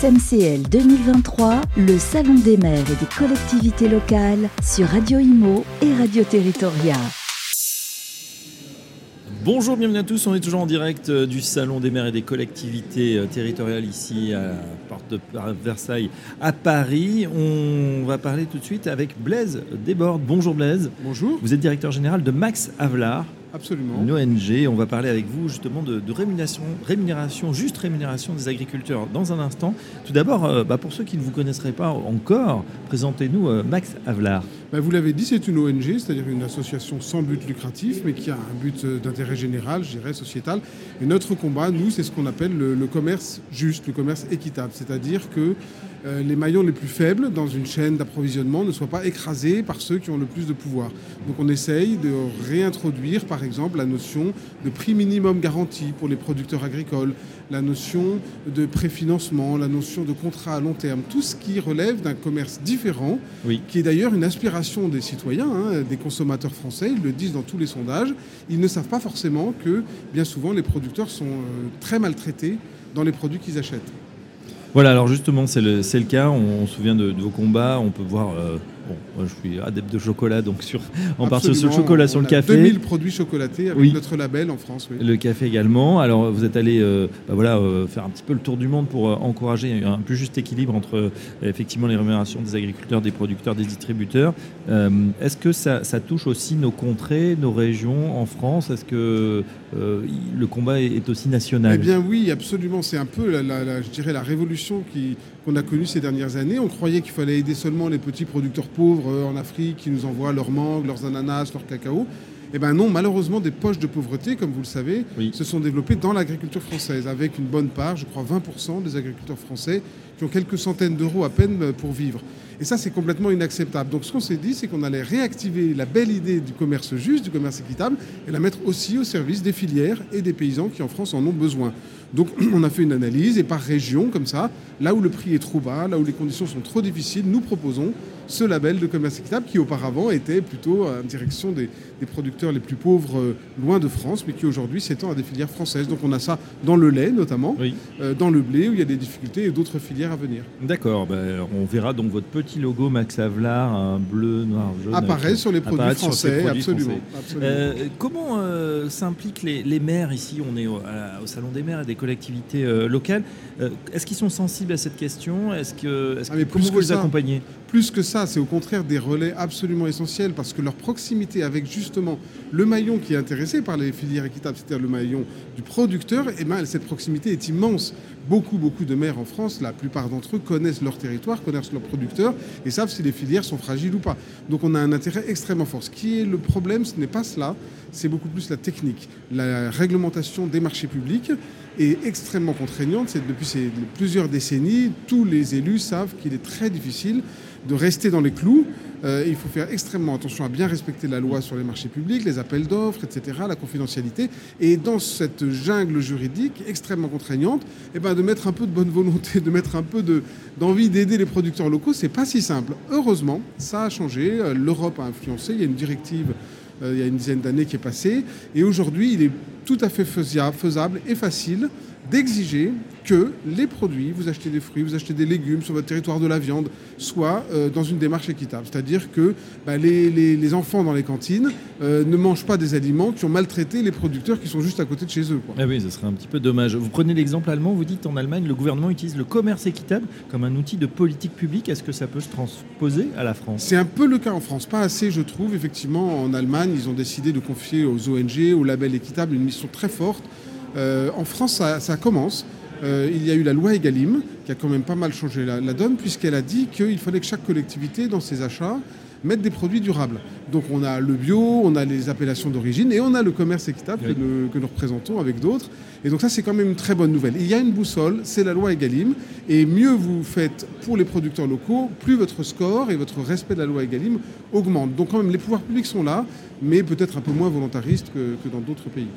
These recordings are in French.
SMCL 2023, le Salon des maires et des collectivités locales sur Radio Imo et Radio Territoria. Bonjour, bienvenue à tous. On est toujours en direct euh, du Salon des maires et des collectivités euh, territoriales ici à Porte de Versailles à Paris. On va parler tout de suite avec Blaise Desbordes. Bonjour Blaise. Bonjour. Vous êtes directeur général de Max Avelar. Absolument. Une ONG. On va parler avec vous justement de, rémunération, rémunération, juste rémunération des agriculteurs dans un instant. Tout d'abord, euh, bah, pour ceux qui ne vous connaisseraient pas encore, présentez-nous Max Avelar. Bah, vous l'avez dit, c'est une ONG, c'est-à-dire une association sans but lucratif, mais qui a un but euh, d'intérêt général, je dirais, sociétal. Et notre combat, nous, c'est ce qu'on appelle le, commerce juste, le commerce équitable, c'est-à-dire que euh, les maillons les plus faibles dans une chaîne d'approvisionnement ne soient pas écrasés par ceux qui ont le plus de pouvoir. Donc on essaye de réintroduire, par exemple, la notion de prix minimum garanti pour les producteurs agricoles, la notion de préfinancement, la notion de contrat à long terme, tout ce qui relève d'un commerce différent, qui est d'ailleurs une aspiration des citoyens, hein, des consommateurs français, ils le disent dans tous les sondages, ils ne savent pas forcément que bien souvent les producteurs sont euh, très maltraités dans les produits qu'ils achètent. Voilà, alors justement, c'est le, le, cas. On, se souvient de, vos combats. On peut voir euh, je suis adepte de chocolat, donc sur, on part sur ce chocolat sur le café. 2000 produits chocolatés avec notre label en France. Le café également. Alors, vous êtes allé euh, bah voilà, euh, faire un petit peu le tour du monde pour euh, encourager un plus juste équilibre entre effectivement les rémunérations des agriculteurs, des producteurs, des distributeurs. Est-ce que ça, touche aussi nos contrées, nos régions en France? Est-ce que le combat est, aussi national? Eh bien oui, absolument. C'est un peu, la, je dirais, la révolution qu'on a connue ces dernières années. On croyait qu'il fallait aider seulement les petits producteurs pauvres euh, en Afrique qui nous envoient leurs mangues, leurs ananas, leurs cacao. Eh bien non, malheureusement, des poches de pauvreté, comme vous le savez, se sont développées dans l'agriculture française, avec une bonne part, je crois 20% des agriculteurs français qui ont quelques centaines d'euros à peine euh, pour vivre. Et ça, c'est complètement inacceptable. Donc ce qu'on s'est dit, c'est qu'on allait réactiver la belle idée du commerce juste, du commerce équitable, et la mettre aussi au service des filières et des paysans qui en France en ont besoin. Donc on a fait une analyse et par région, comme ça, là où le prix est trop bas, là où les conditions sont trop difficiles, nous proposons ce label de commerce équitable qui auparavant était plutôt en direction des, producteurs les plus pauvres euh, loin de France, mais qui aujourd'hui s'étend à des filières françaises. Donc on a ça dans le lait notamment, euh, dans le blé où il y a des difficultés et d'autres filières à venir. D'accord, ben, on verra donc votre petit logo Max Avelar, un bleu, noir, jaune. Apparaît sur les produits français, absolument. Euh, comment s'impliquent les, maires ici? On est au, Salon des maires et des collectivités locales. Est-ce qu'ils sont sensibles à cette question? Est-ce que, est -ce ah, comment vous les accompagnez Plus que ça, c'est au contraire des relais absolument essentiels parce que leur proximité avec justement le maillon qui est intéressé par les filières équitables, c'est-à-dire le maillon du producteur, et eh ben, cette proximité est immense. Beaucoup, beaucoup de maires en France, la plupart d'entre eux connaissent leur territoire, connaissent leurs producteurs et savent si les filières sont fragiles ou pas. Donc on a un intérêt extrêmement fort. Ce qui est le problème, ce n'est pas cela, c'est beaucoup plus la technique. La réglementation des marchés publics est extrêmement contraignante. Depuis plusieurs décennies, tous les élus savent qu'il est très difficile de rester dans les clous. Euh, il faut faire extrêmement attention à bien respecter la loi sur les marchés publics, les appels d'offres, etc., la confidentialité. Et dans cette jungle juridique extrêmement contraignante, eh ben, de mettre un peu de bonne volonté, de mettre un peu d'envie d'aider les producteurs locaux, c'est pas si simple. Heureusement, ça a changé. Euh, L'Europe a influencé. Il y a une directive il y a une dizaine d'années qui est passée. Et aujourd'hui, il est tout à fait faisable et facile d'exiger que les produits, vous achetez des fruits, vous achetez des légumes sur votre territoire de la viande, soient euh, dans une démarche équitable. C'est-à-dire que bah, les, enfants dans les cantines euh, ne mangent pas des aliments qui ont maltraité les producteurs qui sont juste à côté de chez eux. Ah oui, ce serait un petit peu dommage. Vous prenez l'exemple allemand, vous dites en Allemagne, le gouvernement utilise le commerce équitable comme un outil de politique publique. Est-ce que ça peut se transposer à la France? C'est un peu le cas en France. Pas assez, je trouve. Effectivement, en Allemagne, ils ont décidé de confier aux ONG, au label équitable, une mission très forte euh, en France, ça, commence. Euh, il y a eu la loi Egalim, qui a quand même pas mal changé la, donne, puisqu'elle a dit qu'il fallait que chaque collectivité, dans ses achats, mette des produits durables. Donc on a le bio, on a les appellations d'origine et on a le commerce équitable que, nous, représentons avec d'autres. Et donc ça c'est quand même une très bonne nouvelle. Il y a une boussole, c'est la loi Egalim. Et mieux vous faites pour les producteurs locaux, plus votre score et votre respect de la loi Egalim augmente. Donc quand même les pouvoirs publics sont là, mais peut-être un peu moins volontaristes que dans d'autres pays.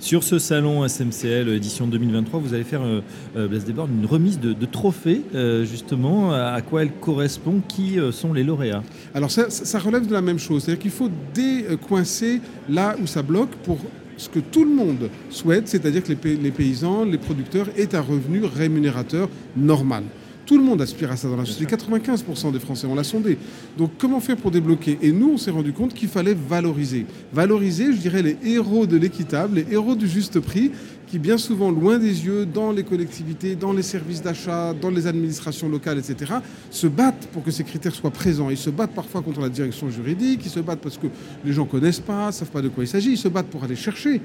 Sur ce salon SMCL édition 2023, vous allez faire, euh, euh une remise de, trophées, euh, justement. À quoi elle correspond? Qui euh, sont les lauréats? Alors, ça, relève de la même chose. C'est-à-dire qu'il faut décoincer là où ça bloque pour ce que tout le monde souhaite, c'est-à-dire que les, les paysans, les producteurs aient un revenu rémunérateur normal. Tout le monde aspire à ça dans la société. 95% des Français, on l'a sondé. Donc comment faire pour débloquer? Et nous, on s'est rendu compte qu'il fallait valoriser. Valoriser, je dirais, les héros de l'équitable, les héros du juste prix, qui bien souvent, loin des yeux, dans les collectivités, dans les services d'achat, dans les administrations locales, etc., se battent pour que ces critères soient présents. Ils se battent parfois contre la direction juridique, ils se battent parce que les gens ne connaissent pas, ne savent pas de quoi il s'agit, ils se battent pour aller chercher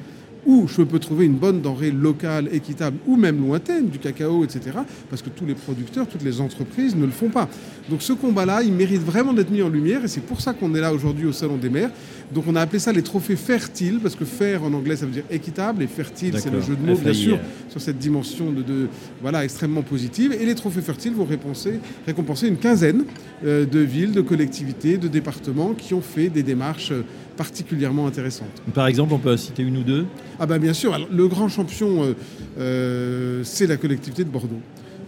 où je peux trouver une bonne denrée locale, équitable ou même lointaine, du cacao, etc. Parce que tous les producteurs, toutes les entreprises ne le font pas. Donc ce combat-là, il mérite vraiment d'être mis en lumière et c'est pour ça qu'on est là aujourd'hui au Salon des maires. Donc on a appelé ça les trophées fertiles, parce que faire en anglais ça veut dire équitable et fertile c'est le jeu de mots bien sûr sur cette dimension de, voilà, extrêmement positive. Et les trophées fertiles vont récompenser, récompenser une quinzaine euh, de villes, de collectivités, de départements qui ont fait des démarches euh, particulièrement intéressantes. Par exemple, on peut citer une ou deux? Ah ben bien sûr, le grand champion, euh, c'est la collectivité de Bordeaux.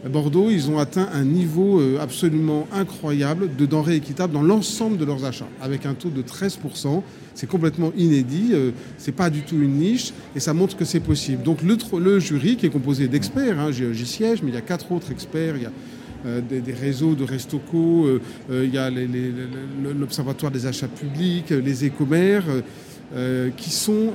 Bordeaux, ils ont atteint un niveau absolument incroyable de denrées équitables dans l'ensemble de leurs achats, avec un taux de 13%. C'est complètement inédit, c'est pas du tout une niche, et ça montre que c'est possible. Donc le, jury, qui est composé d'experts, hein, j'y siège, mais il y a quatre autres experts, il y a euh, des, réseaux de Restoco, euh, euh, il y a l'Observatoire des achats publics, les écomères. Qui, sont,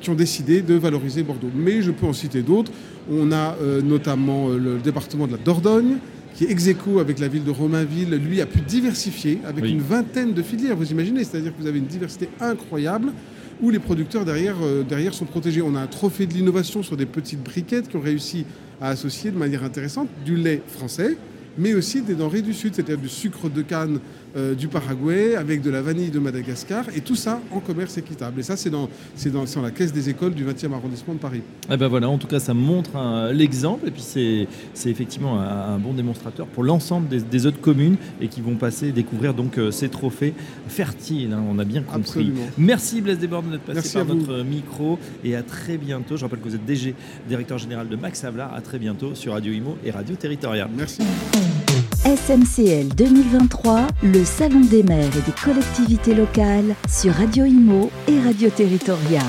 qui ont décidé de valoriser Bordeaux. Mais je peux en citer d'autres. On a notamment le département de la Dordogne, qui est ex avec la ville de Romainville, lui a pu diversifier avec une vingtaine de filières, vous imaginez, c'est-à-dire que vous avez une diversité incroyable où les producteurs derrière, derrière sont protégés. On a un trophée de l'innovation sur des petites briquettes qui ont réussi à associer de manière intéressante du lait français, mais aussi des denrées du Sud, c'est-à-dire du sucre de canne euh, du Paraguay, avec de la vanille de Madagascar, et tout ça en commerce équitable. Et ça, c'est dans, dans, dans, la caisse des écoles du 20e arrondissement de Paris. Eh ben voilà, en tout cas, ça montre l'exemple, et puis c'est effectivement un, bon démonstrateur pour l'ensemble des, autres communes, et qui vont passer découvrir donc euh, ces trophées fertiles, hein, on a bien compris. Absolument. Merci Blaise Desbordes d'être passé par notre micro, et à très bientôt. Je rappelle que vous êtes DG, directeur général de Max Havelaar, à très bientôt sur Radio Imo et Radio Territorial. Merci. SMCL 2023, le Salon des maires et des collectivités locales sur Radio Imo et Radio Territoria.